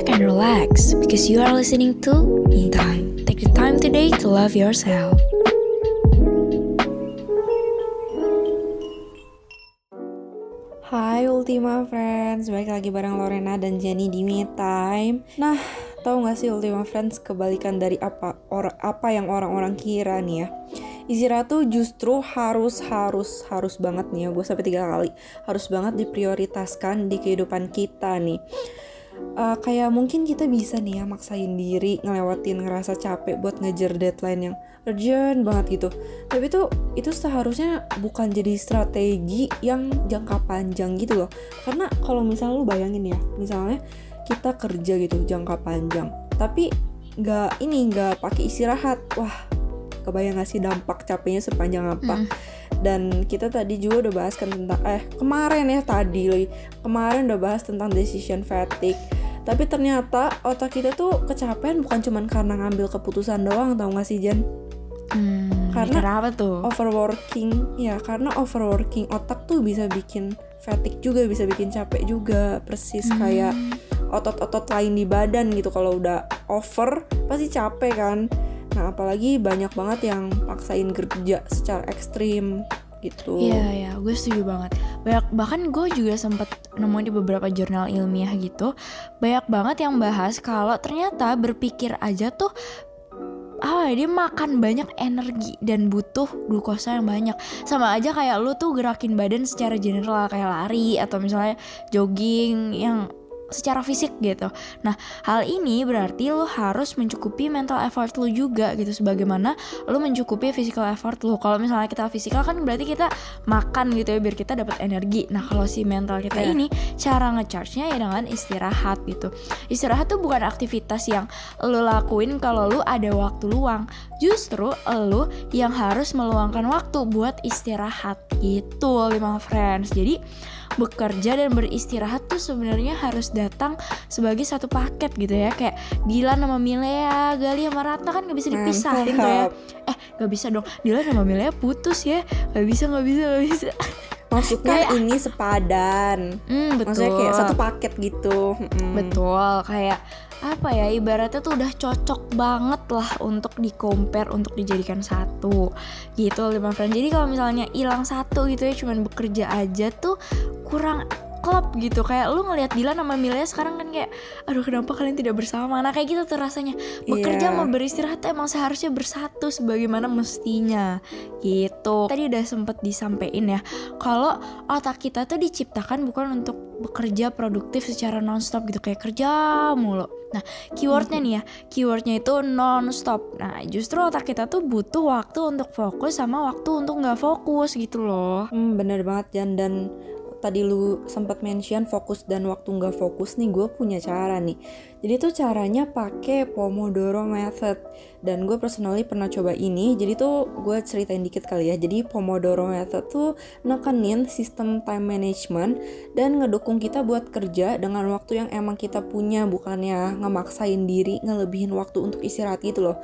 Back and relax because you are listening to Me Time. Take the time today to love yourself. Hai Ultima Friends, balik lagi bareng Lorena dan Jenny di Me Time. Nah, tahu nggak sih Ultima Friends kebalikan dari apa or apa yang orang-orang kira nih ya? Istirahat tuh justru harus harus harus banget nih ya gue sampai tiga kali harus banget diprioritaskan di kehidupan kita nih uh, kayak mungkin kita bisa nih ya maksain diri ngelewatin ngerasa capek buat ngejar deadline yang urgent banget gitu. Tapi itu itu seharusnya bukan jadi strategi yang jangka panjang gitu loh. Karena kalau misalnya lu bayangin ya misalnya kita kerja gitu jangka panjang tapi nggak ini nggak pakai istirahat wah kebayang gak sih dampak capeknya sepanjang apa? Mm. Dan kita tadi juga udah bahas kan tentang eh kemarin ya tadi lagi kemarin udah bahas tentang decision fatigue. Tapi ternyata otak kita tuh kecapean bukan cuman karena ngambil keputusan doang tau gak sih Jen? Hmm, karena apa tuh? overworking ya karena overworking otak tuh bisa bikin fatigue juga bisa bikin capek juga persis hmm. kayak otot-otot lain di badan gitu. Kalau udah over pasti capek kan Nah apalagi banyak banget yang paksain kerja secara ekstrim gitu. Iya iya, gue setuju banget. Banyak bahkan gue juga sempat nemu di beberapa jurnal ilmiah gitu, banyak banget yang bahas kalau ternyata berpikir aja tuh ah dia makan banyak energi dan butuh glukosa yang banyak sama aja kayak lu tuh gerakin badan secara general kayak lari atau misalnya jogging yang secara fisik gitu. Nah, hal ini berarti lo harus mencukupi mental effort lo juga gitu sebagaimana lo mencukupi physical effort lo. Kalau misalnya kita physical kan berarti kita makan gitu ya biar kita dapat energi. Nah, kalau si mental kita yeah. ini cara ngecharge-nya ya dengan istirahat gitu. Istirahat tuh bukan aktivitas yang lo lakuin kalau lo ada waktu luang. Justru lo yang harus meluangkan waktu buat istirahat gitu, lima friends. Jadi bekerja dan beristirahat tuh sebenarnya harus datang sebagai satu paket gitu ya. Kayak Dilan sama Milea, Gali sama Ratna kan gak bisa dipisahin tuh ya. Eh gak bisa dong. Dilan sama Milea putus ya. Gak bisa gak bisa gak bisa. Maksudnya kayak, ini sepadan. Mm, betul. maksudnya kayak satu paket gitu. Mm. betul kayak apa ya ibaratnya tuh udah cocok banget lah untuk di compare untuk dijadikan satu. Gitu lima friend jadi kalau misalnya hilang satu gitu ya cuman bekerja aja tuh kurang klub gitu. Kayak lu ngelihat Dilan sama Milea sekarang kan kayak aduh kenapa kalian tidak bersama? Nah kayak gitu tuh rasanya. Bekerja yeah. mau beristirahat emang seharusnya bersatu sebagaimana mestinya. Gitu. Tadi udah sempet disampaikan ya kalau otak kita tuh diciptakan bukan untuk bekerja produktif secara nonstop gitu kayak kerja mulu. Nah, keywordnya nih ya, keywordnya itu non-stop. Nah, justru otak kita tuh butuh waktu untuk fokus sama waktu untuk nggak fokus gitu loh. Hmm, bener banget Jan. Dan tadi lu sempat mention fokus dan waktu nggak fokus nih gue punya cara nih. Jadi tuh caranya pakai Pomodoro method. Dan gue personally pernah coba ini jadi tuh gue ceritain dikit kali ya. Jadi Pomodoro method tuh nekenin sistem time management dan ngedukung kita buat kerja dengan waktu yang emang kita punya bukannya ngemaksain diri ngelebihin waktu untuk istirahat gitu loh.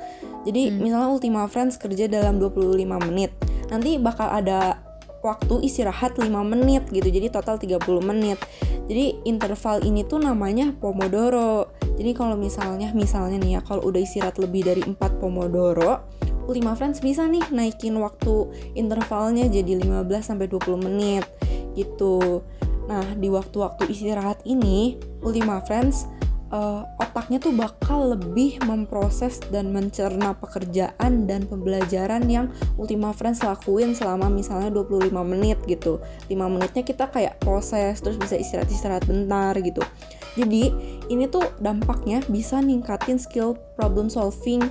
Jadi hmm. misalnya Ultima Friends kerja dalam 25 menit nanti bakal ada waktu istirahat 5 menit gitu. Jadi total 30 menit. Jadi interval ini tuh namanya pomodoro. Jadi kalau misalnya misalnya nih ya kalau udah istirahat lebih dari 4 pomodoro Ultima Friends bisa nih naikin waktu intervalnya jadi 15 sampai 20 menit gitu. Nah di waktu-waktu istirahat ini Ultima Friends uh, otaknya tuh bakal lebih memproses dan mencerna pekerjaan dan pembelajaran yang Ultima Friends lakuin selama misalnya 25 menit gitu. 5 menitnya kita kayak proses terus bisa istirahat-istirahat bentar gitu. Jadi ini tuh dampaknya bisa ningkatin skill problem solving.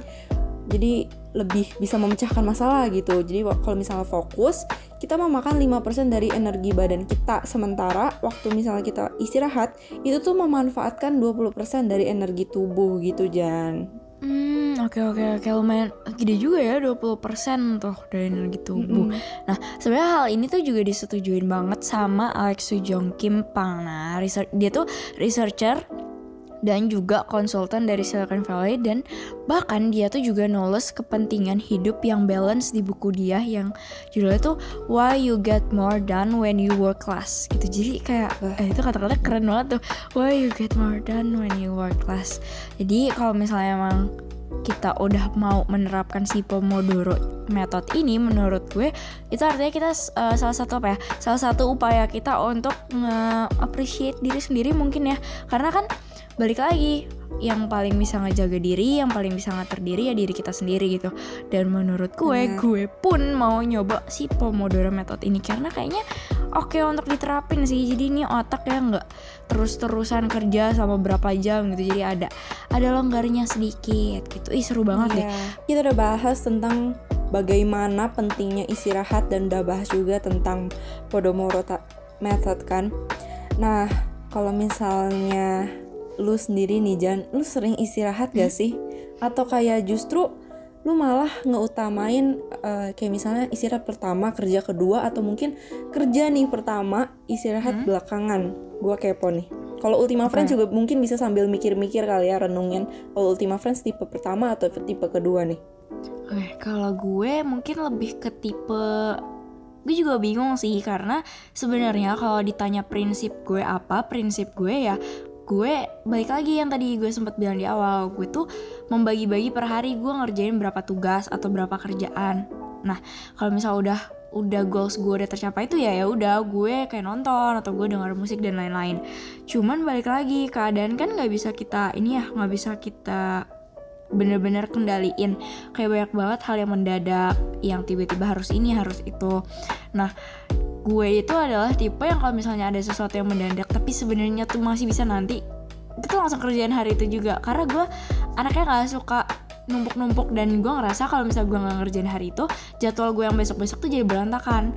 Jadi lebih bisa memecahkan masalah gitu jadi kalau misalnya fokus kita memakan 5% dari energi badan kita sementara waktu misalnya kita istirahat itu tuh memanfaatkan 20% dari energi tubuh gitu Jan Hmm, oke okay, oke okay, oke okay. lumayan gede juga ya 20% tuh dari energi tubuh. Mm -hmm. Nah, sebenarnya hal ini tuh juga disetujuin banget sama Alex Sujong Kim Pang. Nah, research dia tuh researcher dan juga konsultan dari Silicon Valley dan bahkan dia tuh juga nulis kepentingan hidup yang balance di buku dia yang judulnya tuh Why You Get More Done When You Work Less gitu. Jadi kayak eh, itu kata-kata keren banget tuh. Why You Get More Done When You Work Less. Jadi kalau misalnya emang kita udah mau menerapkan si Pomodoro method ini menurut gue itu artinya kita uh, salah satu apa ya salah satu upaya kita untuk nge-appreciate diri sendiri mungkin ya. Karena kan balik lagi yang paling bisa ngejaga diri, yang paling bisa ngatur diri ya diri kita sendiri gitu. Dan menurut gue, hmm. gue pun mau nyoba si Pomodoro method ini karena kayaknya oke okay untuk diterapin sih. Jadi ini otak ya nggak terus-terusan kerja sama berapa jam gitu. Jadi ada ada longgarnya sedikit gitu. Ih seru banget yeah. deh. Kita udah bahas tentang bagaimana pentingnya istirahat dan udah bahas juga tentang Pomodoro method kan. Nah, kalau misalnya lu sendiri nih Jan, lu sering istirahat gak sih? Atau kayak justru lu malah ngeutamain uh, kayak misalnya istirahat pertama kerja kedua atau mungkin kerja nih pertama istirahat hmm? belakangan. Gua kepo nih. Kalau Ultima Friends juga mungkin bisa sambil mikir-mikir kali ya renungin. Kalau Ultima Friends tipe pertama atau tipe kedua nih? Oke, kalau gue mungkin lebih ke tipe gue juga bingung sih. Karena sebenarnya kalau ditanya prinsip gue apa prinsip gue ya gue balik lagi yang tadi gue sempat bilang di awal gue tuh membagi-bagi per hari gue ngerjain berapa tugas atau berapa kerjaan. Nah kalau misal udah udah goals gue udah tercapai itu ya ya udah gue kayak nonton atau gue denger musik dan lain-lain. Cuman balik lagi keadaan kan nggak bisa kita ini ya nggak bisa kita bener-bener kendaliin. Kayak banyak banget hal yang mendadak yang tiba-tiba harus ini harus itu. Nah gue itu adalah tipe yang kalau misalnya ada sesuatu yang mendadak tapi sebenarnya tuh masih bisa nanti itu langsung kerjaan hari itu juga. Karena gue anaknya nggak suka numpuk-numpuk dan gue ngerasa kalau misalnya gue nggak ngerjain hari itu jadwal gue yang besok-besok tuh jadi berantakan.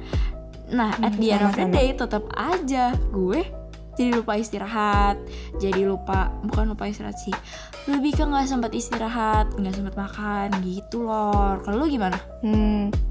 Nah at the end of the day tetap aja gue jadi lupa istirahat jadi lupa bukan lupa istirahat sih lebih ke nggak sempat istirahat nggak sempat makan gitu loh kalau lu gimana? Hmm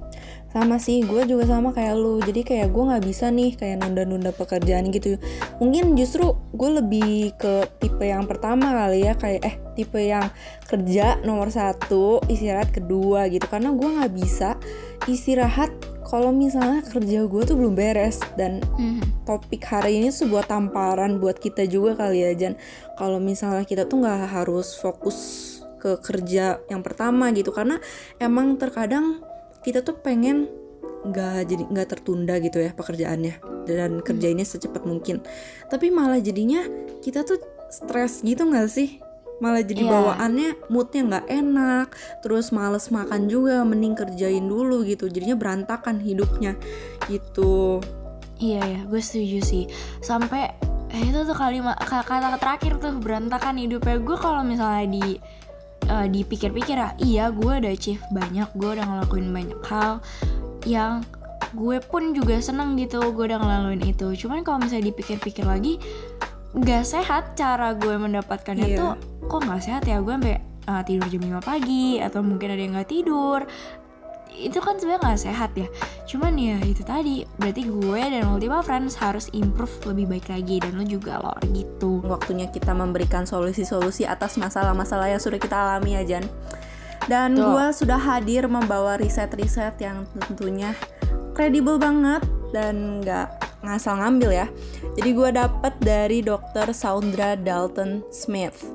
sama sih gue juga sama kayak lu. Jadi kayak gue nggak bisa nih kayak nunda-nunda pekerjaan gitu. Mungkin justru gue lebih ke tipe yang pertama kali ya kayak eh tipe yang kerja nomor satu istirahat kedua gitu. Karena gue nggak bisa istirahat kalau misalnya kerja gue tuh belum beres. Dan mm-hmm. topik hari ini sebuah tamparan buat kita juga kali ya Jan. Kalau misalnya kita tuh nggak harus fokus ke kerja yang pertama gitu. Karena emang terkadang kita tuh pengen nggak jadi nggak tertunda gitu ya pekerjaannya dan kerjainnya secepat mungkin. Tapi malah jadinya kita tuh stres gitu nggak sih? Malah jadi yeah. bawaannya moodnya nggak enak terus males makan juga mending kerjain dulu gitu. Jadinya berantakan hidupnya gitu. Iya ya gue setuju sih. Sampai eh, itu tuh kalimat kata terakhir tuh berantakan hidupnya. Gue kalau misalnya di uh, dipikir-pikir ya iya gue udah achieve banyak gue udah ngelakuin banyak hal yang gue pun juga seneng gitu gue udah ngelaluin itu cuman kalau misalnya dipikir-pikir lagi gak sehat cara gue mendapatkannya yeah. tuh kok gak sehat ya gue sampai uh, tidur jam 5 pagi atau mungkin ada yang gak tidur itu kan sebenarnya nggak sehat ya cuman ya itu tadi berarti gue dan Ultima Friends harus improve lebih baik lagi dan lo juga lo gitu waktunya kita memberikan solusi-solusi atas masalah-masalah yang sudah kita alami ya Jan dan Tuh. gue sudah hadir membawa riset-riset yang tentunya kredibel banget dan nggak ngasal ngambil ya. Jadi gue dapet dari dokter Saundra Dalton Smith.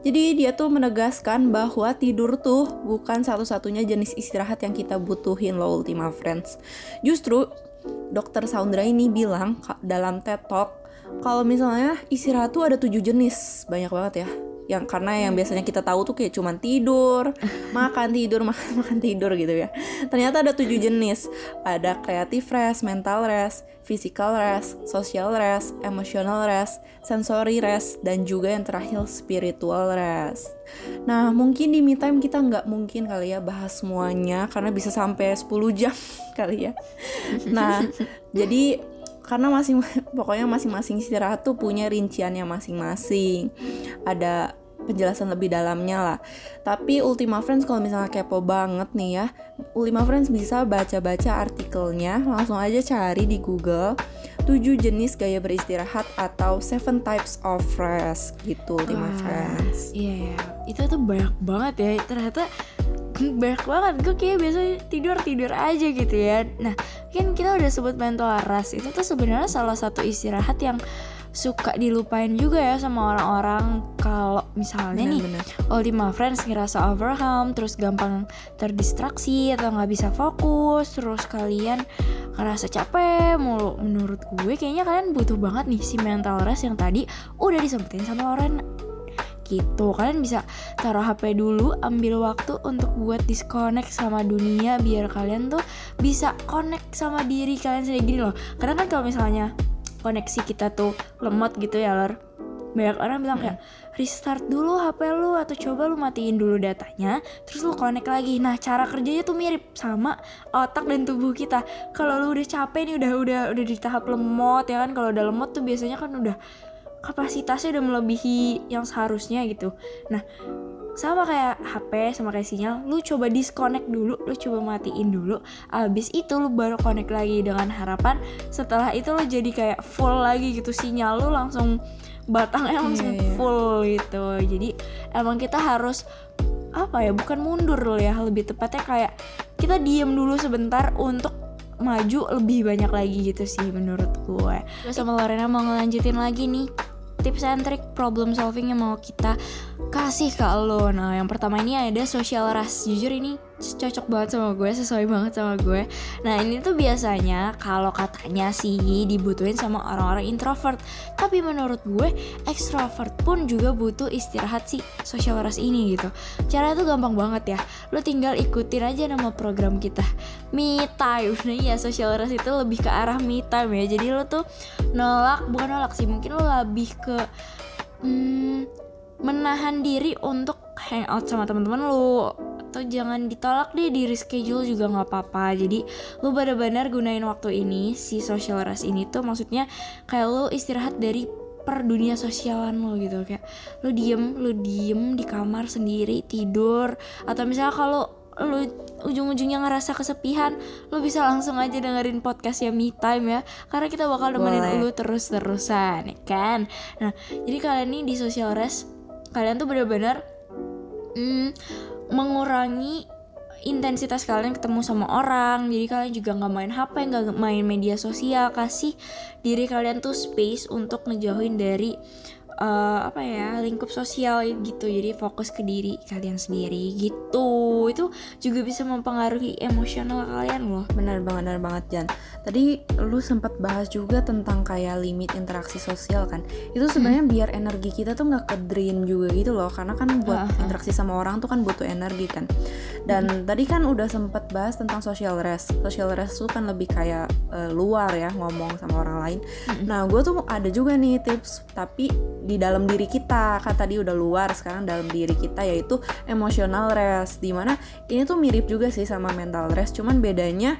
Jadi dia tuh menegaskan bahwa tidur tuh bukan satu-satunya jenis istirahat yang kita butuhin loh Ultima Friends. Justru dokter Saundra ini bilang dalam TED Talk kalau misalnya istirahat tuh ada tujuh jenis, banyak banget ya yang karena yang biasanya kita tahu tuh kayak cuman tidur, makan tidur, makan makan tidur gitu ya. Ternyata ada tujuh jenis. Ada creative rest, mental rest, physical rest, social rest, emotional rest, sensory rest, dan juga yang terakhir spiritual rest. Nah, mungkin di me time kita nggak mungkin kali ya bahas semuanya karena bisa sampai 10 jam kali ya. Nah, jadi karena masing pokoknya masing-masing istirahat tuh punya rinciannya masing-masing ada penjelasan lebih dalamnya lah tapi Ultima Friends kalau misalnya kepo banget nih ya Ultima Friends bisa baca-baca artikelnya langsung aja cari di Google 7 jenis gaya beristirahat atau seven types of rest gitu Ultima Friends. Iya, ya. itu tuh banyak banget ya. Ternyata banyak banget. Gue kayak biasanya tidur tidur aja gitu ya. Nah, kan kita udah sebut mental rest. Itu tuh sebenarnya salah satu istirahat yang suka dilupain juga ya sama orang-orang kalau misalnya nih Benar-benar. Ultima Friends ngerasa overwhelmed terus gampang terdistraksi atau nggak bisa fokus terus kalian ngerasa capek mulu menurut gue kayaknya kalian butuh banget nih si mental rest yang tadi udah disempetin sama Loren gitu. Kalian bisa taruh HP dulu ambil waktu untuk buat disconnect sama dunia biar kalian tuh bisa connect sama diri kalian sendiri. Gini loh karena kan kalau misalnya koneksi kita tuh lemot gitu ya lor. Banyak orang bilang kayak restart dulu HP lu atau coba lu matiin dulu datanya terus lu connect lagi. Nah cara kerjanya tuh mirip sama otak dan tubuh kita. Kalau lu udah capek nih udah udah udah di tahap lemot ya kan kalau udah lemot tuh biasanya kan udah kapasitasnya udah melebihi yang seharusnya gitu. Nah sama kayak HP sama kayak sinyal lu coba disconnect dulu lu coba matiin dulu abis itu lu baru connect lagi dengan harapan setelah itu lu jadi kayak full lagi gitu sinyal lu langsung batangnya langsung iya. full gitu. Jadi emang kita harus apa ya bukan mundur loh ya lebih tepatnya kayak kita diem dulu sebentar untuk maju lebih banyak lagi gitu sih menurut gue. Terus sama Lorena mau ngelanjutin lagi nih tips and trick problem solving yang mau kita kasih ke lo. Nah yang pertama ini ada social rush Jujur ini cocok banget sama gue, sesuai banget sama gue. Nah ini tuh biasanya kalau katanya sih dibutuhin sama orang-orang introvert. Tapi menurut gue extrovert pun juga butuh istirahat si social rush ini gitu. Caranya tuh gampang banget ya. Lo tinggal ikutin aja nama program kita. Me time. Nah iya social rush itu lebih ke arah me time ya. Jadi lo tuh nolak, bukan nolak sih Mungkin lo lebih ke hmm, menahan diri untuk hangout sama teman-teman lu atau jangan ditolak deh di reschedule juga nggak apa-apa. Jadi lu benar-benar gunain waktu ini si social rush ini tuh maksudnya kayak lu istirahat dari per dunia sosialan lo gitu. Kayak lu diem lu diem di kamar sendiri tidur. Atau misalnya kalau lu ujung-ujungnya ngerasa kesepian lu bisa langsung aja dengerin podcast ya me time ya. Karena kita bakal nemenin Boleh. lu terus-terusan ya kan? Nah jadi kalian nih di social rest kalian tuh benar-benar mm, mengurangi intensitas kalian ketemu sama orang. Jadi kalian juga nggak main HP nggak main media sosial. Kasih diri kalian tuh space untuk ngejauhin dari eh, apa ya lingkup sosial gitu jadi fokus ke diri kalian sendiri gitu itu juga bisa mempengaruhi emosional kalian loh Benar banget, benar banget Jan. Tadi lu sempat bahas juga tentang kayak limit interaksi sosial kan. Itu sebenarnya biar energi kita tuh nggak ke drain juga gitu loh. Karena kan buat Aha. interaksi sama orang tuh kan butuh energi kan. Dan tadi kan udah sempat bahas tentang social rest. Social rest tuh kan lebih kayak eh, luar ya ngomong sama orang lain. Nah, gue tuh ada juga nih tips tapi di dalam diri kita. Kan tadi udah luar, sekarang dalam diri kita yaitu emotional rest. Di mana ini tuh mirip juga sih sama mental rest, cuman bedanya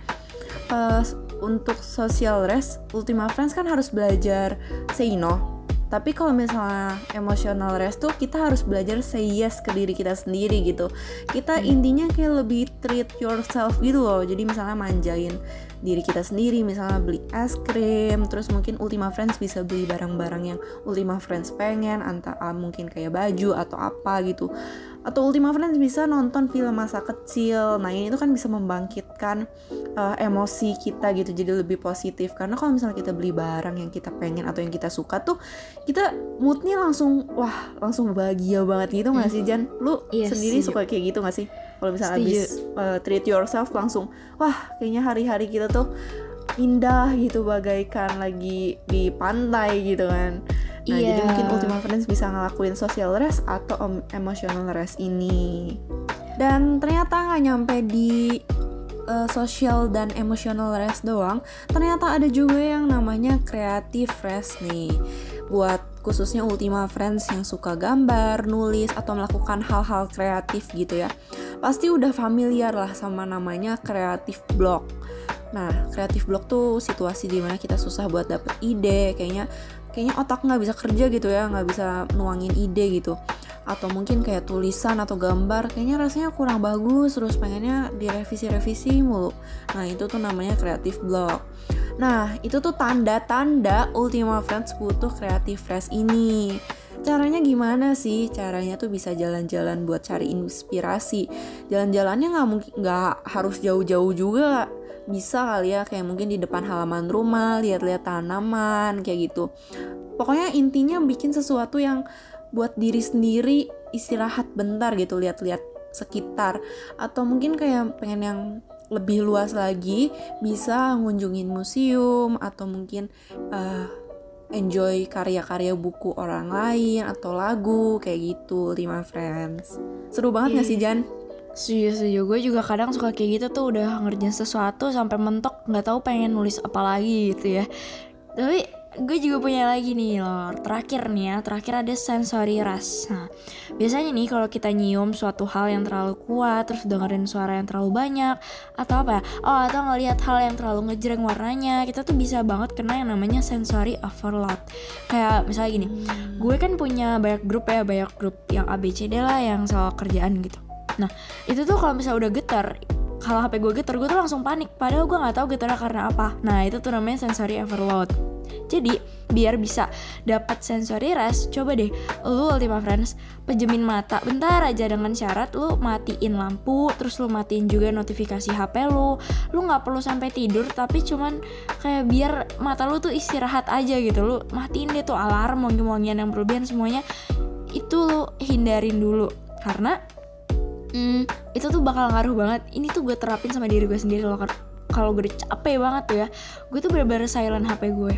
eh, untuk social rest, Ultima Friends kan harus belajar say no. Tapi kalau misalnya emotional rest tuh kita harus belajar say yes ke diri kita sendiri gitu. Kita intinya kayak lebih treat yourself gitu loh. Jadi misalnya manjain diri kita sendiri, misalnya beli es krim, terus mungkin Ultima Friends bisa beli barang-barang yang Ultima Friends pengen, antara mungkin kayak baju atau apa gitu atau Ultima Friends bisa nonton film masa kecil. Nah, ini tuh kan bisa membangkitkan uh, emosi kita gitu jadi lebih positif. Karena kalau misalnya kita beli barang yang kita pengen atau yang kita suka tuh kita moodnya langsung wah, langsung bahagia banget gitu nggak sih Jan? Lu Iya, sendiri suka kayak gitu gak sih? Kalau misalnya habis uh, treat yourself langsung wah, kayaknya hari-hari kita tuh indah gitu bagaikan lagi di pantai gitu kan. Nah, jadi Iya. mungkin Ultima Friends bisa ngelakuin social rest atau em- emotional rest ini. Dan ternyata nggak nyampe di uh, social dan emotional rest doang, ternyata ada juga yang namanya creative rest nih. Buat khususnya Ultima Friends yang suka gambar, nulis, atau melakukan hal-hal kreatif gitu ya. Pasti udah familiar lah sama namanya creative block. Nah, creative block tuh situasi di mana kita susah buat dapet ide, kayaknya kayaknya otak nggak bisa kerja gitu ya, nggak bisa nuangin ide gitu. Atau mungkin kayak tulisan atau gambar, kayaknya rasanya kurang bagus, terus pengennya direvisi-revisi mulu. Nah, itu tuh namanya creative block. Nah, itu tuh tanda-tanda Ultima Friends butuh Creative Friends ini. Caranya gimana sih? Caranya tuh bisa jalan-jalan buat cari inspirasi. Jalan-jalannya nggak mungkin nggak harus jauh-jauh juga. Bisa kali ya kayak mungkin di depan halaman rumah, lihat-lihat tanaman kayak gitu. Pokoknya intinya bikin sesuatu yang buat diri sendiri istirahat bentar gitu, lihat-lihat sekitar atau mungkin kayak pengen yang lebih luas lagi bisa ngunjungin museum atau mungkin uh, enjoy karya-karya buku orang lain atau lagu kayak gitu lima friends seru banget yeah. gak sih iya. Jan? Setuju, setuju. Gue juga kadang suka kayak gitu tuh udah ngerjain sesuatu sampai mentok nggak tahu pengen nulis apa lagi gitu ya. Tapi gue juga punya lagi nih loh terakhir nih ya terakhir ada sensory rush nah biasanya nih kalau kita nyium suatu hal yang terlalu kuat terus dengerin suara yang terlalu banyak atau apa ya oh atau ngelihat hal yang terlalu ngejreng warnanya kita tuh bisa banget kena yang namanya sensory overload kayak misalnya gini gue kan punya banyak grup ya banyak grup yang ABCD lah yang soal kerjaan gitu nah itu tuh kalau misalnya udah getar kalau HP gue getar gue tuh langsung panik. Padahal gue nggak tahu getarnya karena apa. Nah itu tuh namanya sensory overload. Jadi biar bisa dapat sensory rest, coba deh lu Ultima Friends pejemin mata bentar aja dengan syarat lu matiin lampu, terus lu matiin juga notifikasi HP lu. Lu nggak perlu sampai tidur tapi cuman kayak biar mata lu tuh istirahat aja gitu. Lu matiin deh tuh alarm wangi-wangian yang berlebihan semuanya. Itu lu hindarin dulu. Karena hmm, itu tuh bakal ngaruh banget. Ini tuh gue terapin sama diri gue sendiri loh kalau gue udah capek banget tuh ya gue tuh bener-bener silent HP gue.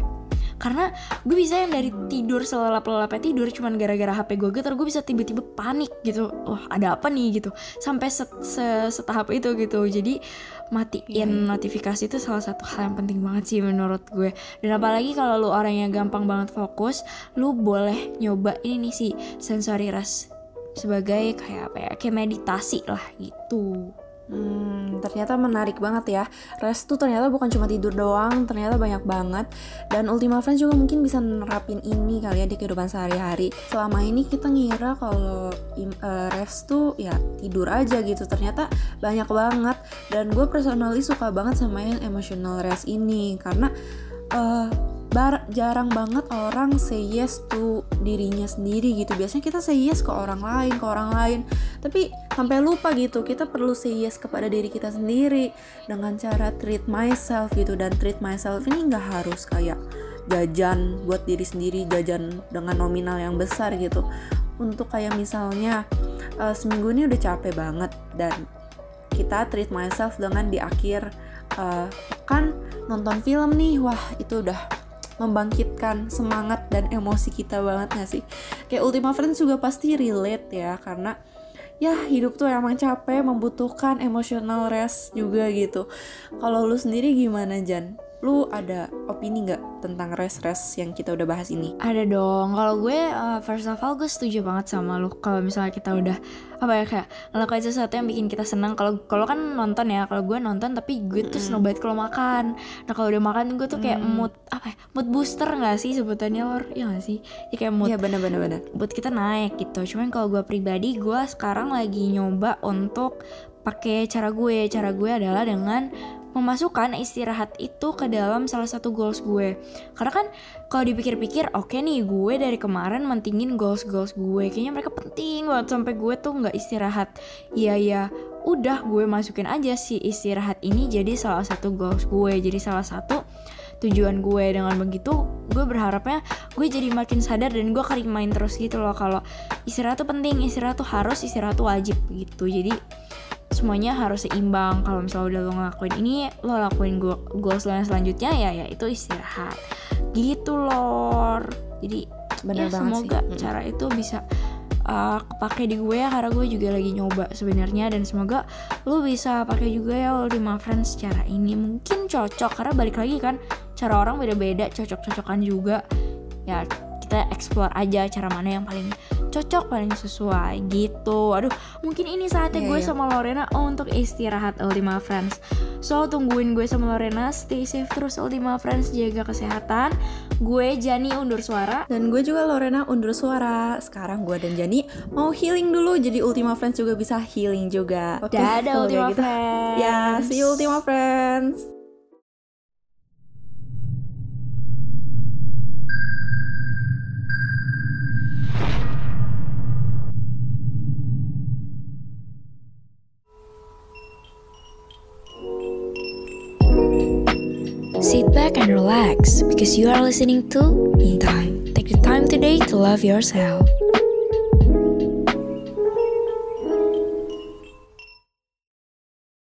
Karena gue bisa yang dari tidur selelap-lelapnya tidur cuman gara-gara HP gue getar gue bisa tiba-tiba panik gitu. Wah ada apa nih gitu. Sampai set, set, setahap itu gitu. Jadi matiin yeah. Notifikasi itu salah satu hal yang penting banget sih menurut gue. Dan apalagi kalau lu orang yang gampang banget fokus lu boleh nyoba ini nih sih sensory rest sebagai kayak apa ya kayak meditasi lah gitu Hmm, ternyata menarik banget ya. Rest tuh ternyata bukan cuma tidur doang, ternyata banyak banget. Dan Ultima Friends juga mungkin bisa nerapin ini kali ya di kehidupan sehari-hari. Selama ini kita ngira kalau uh, rest tuh ya tidur aja gitu. Ternyata banyak banget. Dan gue personally suka banget sama yang emotional rest ini karena uh, bar jarang banget orang say yes to dirinya sendiri gitu. Biasanya kita say yes ke orang lain ke orang lain. Tapi sampai lupa gitu kita perlu say yes kepada diri kita sendiri dengan cara treat myself gitu. Dan treat myself ini nggak harus kayak jajan buat diri sendiri jajan dengan nominal yang besar gitu. Untuk kayak misalnya uh, seminggu ini udah capek banget dan kita treat myself dengan di akhir uh, kan nonton film nih. Wah itu udah membangkitkan semangat dan emosi kita banget gak sih? Kayak Ultima Friends juga pasti relate ya karena ya hidup tuh emang capek membutuhkan emotional rest juga gitu. Kalau lu sendiri gimana Jan lu ada opini nggak tentang rest-rest yang kita udah bahas ini? Ada dong. Kalau gue uh, first of all gue setuju banget sama lu. Kalau misalnya kita udah apa ya kayak ngelakuin sesuatu yang bikin kita senang. Kalau kalau kan nonton ya. Kalau gue nonton tapi gue tuh mm. snow banget kalau makan. Nah kalau udah makan gue tuh kayak mm. mood apa ya? Mood booster nggak sih sebutannya lor? Ya gak sih? Ya kayak mood. Iya bener-bener bener. Buat kita naik gitu. Cuman kalau gue pribadi gue sekarang lagi nyoba untuk pakai cara gue. Cara gue adalah dengan memasukkan istirahat itu ke dalam salah satu goals gue. Karena kan kalau dipikir-pikir oke okay nih gue dari kemarin mentingin goals goals gue. Kayaknya mereka penting banget sampai gue tuh nggak istirahat. Iya ya udah gue masukin aja si istirahat ini jadi salah satu goals gue jadi salah satu tujuan gue. Dengan begitu gue berharapnya gue jadi makin sadar dan gue akan main terus gitu loh kalau istirahat tuh penting istirahat tuh harus istirahat tuh wajib gitu. Jadi semuanya harus seimbang. Kalau misalnya udah lo ngelakuin ini lo lakuin goals lo yang selanjutnya ya ya itu istirahat. Gitu lor. Jadi Bener ya semoga sih. cara itu bisa uh, kepake di gue ya karena gue juga lagi nyoba sebenarnya. Dan semoga lo bisa pakai juga ya Ultima Friends cara ini. Mungkin cocok karena balik lagi kan cara orang beda-beda cocok-cocokan juga. Ya kita explore aja cara mana yang paling cocok paling sesuai gitu. Aduh mungkin ini saatnya yeah, gue yeah. sama Lorena untuk istirahat Ultima Friends. So tungguin gue sama Lorena stay safe terus Ultima Friends jaga kesehatan. Gue Jani undur suara. Dan gue juga Lorena undur suara. Sekarang gue dan Jani mau healing dulu jadi Ultima Friends juga bisa healing juga. Okay, dadah Ultima gitu. Friends ya see you Ultima Friends Sit back and relax because you are listening to Me Time. Take the time today to love yourself.